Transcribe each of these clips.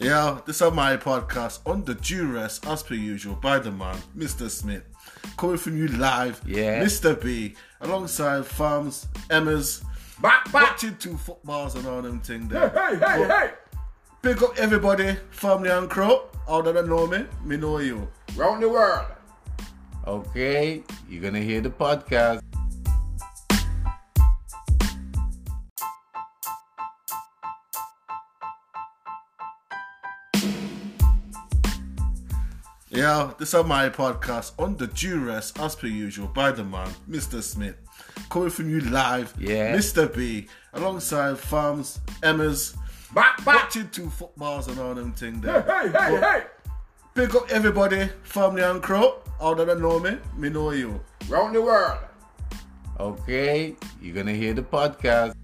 Yeah, this is my podcast on the duress, as per usual, by the man, Mr. Smith. Coming from you live, Yeah. Mr. B, alongside Farms, Emma's, Back, back. watching two footballs and all them thing there. Hey, hey, hey. hey! Pick up everybody, family and crew. All that know me, me know you. Round the world. Okay, you're gonna hear the podcast. Yeah, this is my podcast on the duress, as per usual, by the man, Mr. Smith. Coming from you live, Yeah. Mr. B, alongside Farms, Emma's, Back, back. watching two footballs and all them thing there. Hey, hey, hey. Pick up everybody, family and crew. All that know me, me know you. Round the world. Okay, you're gonna hear the podcast.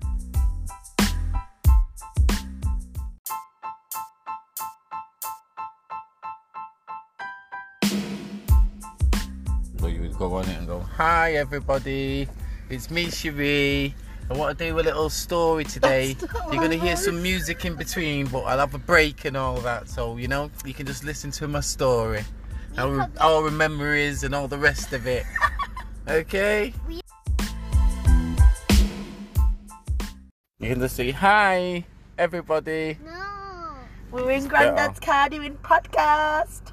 So you would go on it and go, Hi everybody, it's me Cherie. I want to do a little story today. You're gonna hear some music in between, but I'll have a break and all that. So you know, you can just listen to my story, our, our memories and all the rest of it. Okay. You can just say hi, everybody. No, We're in Grandad's car doing podcast.